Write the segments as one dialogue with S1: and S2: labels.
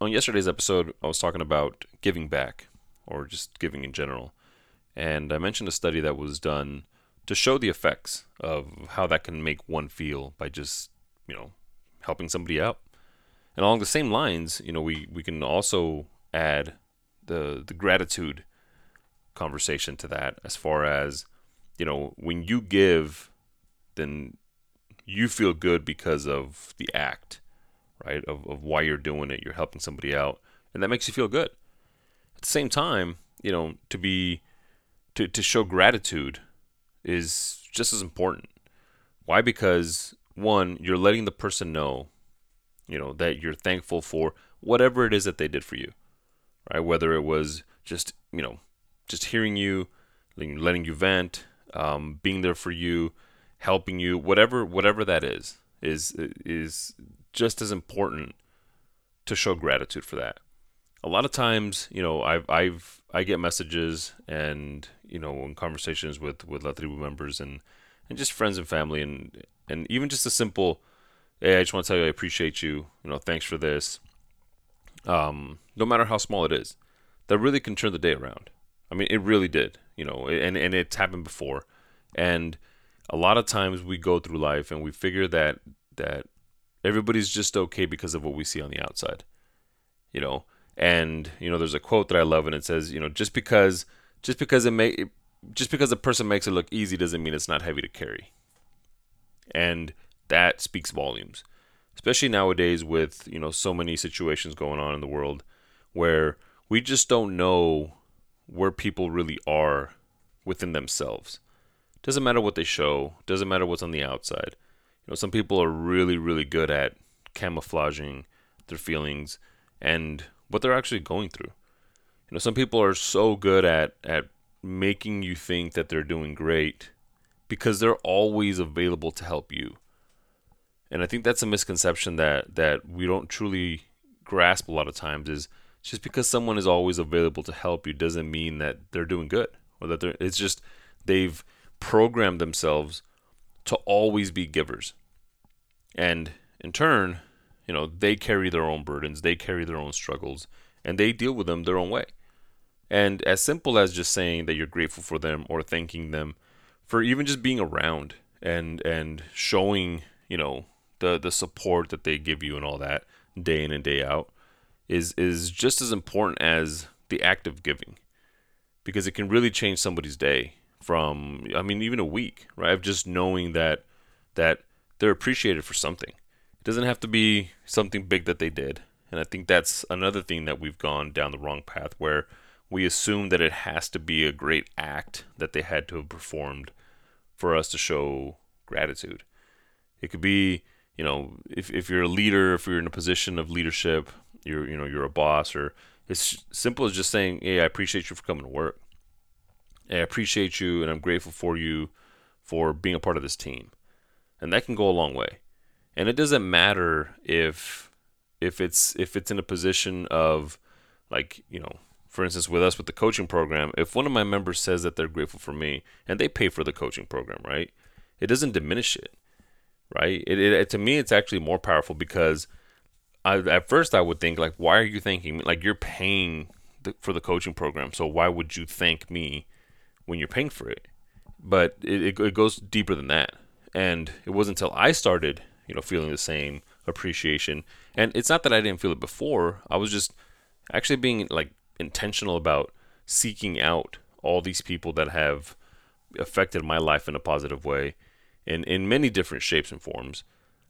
S1: on yesterday's episode, I was talking about giving back or just giving in general. And I mentioned a study that was done to show the effects of how that can make one feel by just, you know, helping somebody out. And along the same lines, you know, we, we can also add the the gratitude conversation to that as far as, you know, when you give, then you feel good because of the act, right? Of, of why you're doing it. You're helping somebody out. And that makes you feel good. At the same time, you know, to be to, to show gratitude is just as important. Why? Because one, you're letting the person know, you know, that you're thankful for whatever it is that they did for you. Right? Whether it was just, you know, just hearing you, letting you vent, um, being there for you, helping you, whatever whatever that is, is is just as important to show gratitude for that. A lot of times, you know, I've I've I get messages and you know in conversations with with La Tribu members and and just friends and family and and even just a simple, hey, I just want to tell you I appreciate you. You know, thanks for this. Um, no matter how small it is, that really can turn the day around. I mean, it really did. You know, and and it's happened before, and a lot of times we go through life and we figure that that everybody's just okay because of what we see on the outside. You know, and you know, there's a quote that I love, and it says, you know, just because just because it may just because a person makes it look easy doesn't mean it's not heavy to carry. And that speaks volumes, especially nowadays with you know so many situations going on in the world where we just don't know where people really are within themselves. Doesn't matter what they show, doesn't matter what's on the outside. Know, some people are really, really good at camouflaging their feelings and what they're actually going through. You know, some people are so good at at making you think that they're doing great because they're always available to help you. And I think that's a misconception that that we don't truly grasp a lot of times is just because someone is always available to help you doesn't mean that they're doing good or that they're it's just they've programmed themselves to always be givers. And in turn, you know, they carry their own burdens, they carry their own struggles, and they deal with them their own way. And as simple as just saying that you're grateful for them or thanking them for even just being around and and showing, you know, the the support that they give you and all that day in and day out is is just as important as the act of giving because it can really change somebody's day from I mean even a week, right? Of just knowing that that they're appreciated for something. It doesn't have to be something big that they did. And I think that's another thing that we've gone down the wrong path where we assume that it has to be a great act that they had to have performed for us to show gratitude. It could be, you know, if, if you're a leader, if you're in a position of leadership, you're you know, you're a boss or it's simple as just saying, Hey, I appreciate you for coming to work. Hey, I appreciate you and I'm grateful for you for being a part of this team. And that can go a long way. And it doesn't matter if if it's if it's in a position of like, you know, for instance, with us with the coaching program, if one of my members says that they're grateful for me and they pay for the coaching program, right? It doesn't diminish it, right? It, it to me, it's actually more powerful because I, at first I would think like, why are you thanking me? Like you're paying the, for the coaching program, so why would you thank me when you're paying for it? But it, it, it goes deeper than that, and it wasn't until I started, you know, feeling the same appreciation. And it's not that I didn't feel it before. I was just actually being like intentional about seeking out all these people that have affected my life in a positive way in, in many different shapes and forms.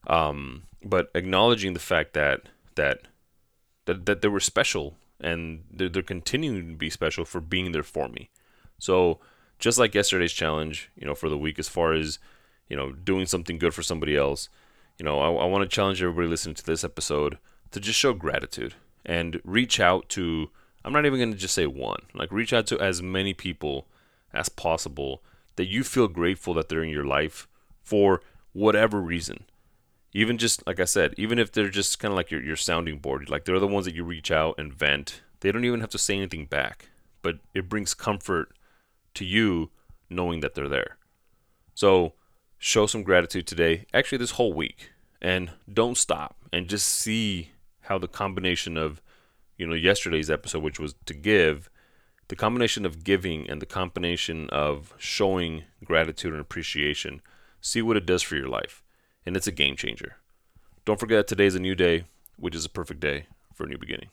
S1: Um, but acknowledging the fact that that that, that they were special and they're, they're continuing to be special for being there for me. So just like yesterday's challenge, you know, for the week, as far as you know, doing something good for somebody else, you know, I, I want to challenge everybody listening to this episode to just show gratitude and reach out to I'm not even going to just say one. Like reach out to as many people as possible that you feel grateful that they're in your life for whatever reason. Even just like I said, even if they're just kind of like your your sounding board, like they're the ones that you reach out and vent. They don't even have to say anything back, but it brings comfort to you knowing that they're there. So, show some gratitude today, actually this whole week, and don't stop and just see how the combination of you know yesterday's episode, which was to give, the combination of giving and the combination of showing gratitude and appreciation, see what it does for your life, and it's a game changer. Don't forget today is a new day, which is a perfect day for a new beginning.